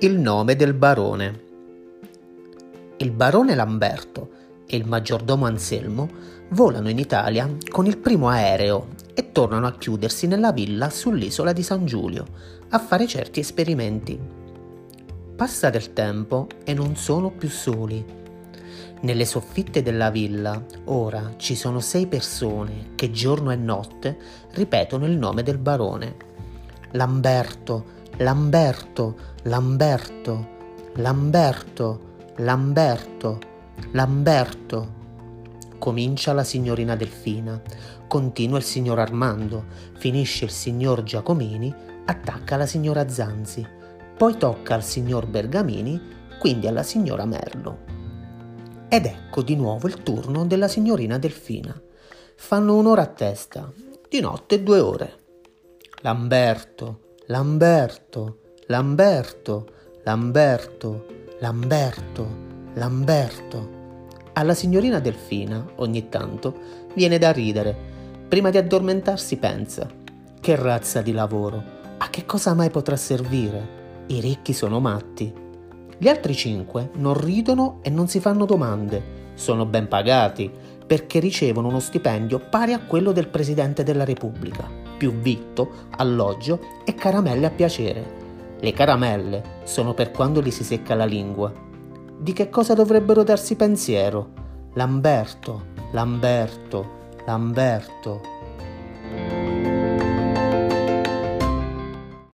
Il nome del barone. Il barone Lamberto e il maggiordomo Anselmo volano in Italia con il primo aereo e tornano a chiudersi nella villa sull'isola di San Giulio a fare certi esperimenti. Passa del tempo e non sono più soli. Nelle soffitte della villa ora ci sono sei persone che giorno e notte ripetono il nome del barone. Lamberto, Lamberto, Lamberto, Lamberto, Lamberto, Lamberto. Comincia la signorina Delfina, continua il signor Armando, finisce il signor Giacomini, attacca la signora Zanzi, poi tocca al signor Bergamini, quindi alla signora Merlo. Ed ecco di nuovo il turno della signorina Delfina. Fanno un'ora a testa, di notte due ore. Lamberto, Lamberto, Lamberto, Lamberto, Lamberto, Lamberto. Alla signorina Delfina, ogni tanto, viene da ridere. Prima di addormentarsi pensa, che razza di lavoro, a che cosa mai potrà servire? I ricchi sono matti. Gli altri cinque non ridono e non si fanno domande, sono ben pagati perché ricevono uno stipendio pari a quello del Presidente della Repubblica più vitto, alloggio e caramelle a piacere. Le caramelle sono per quando gli si secca la lingua. Di che cosa dovrebbero darsi pensiero? Lamberto, Lamberto, Lamberto.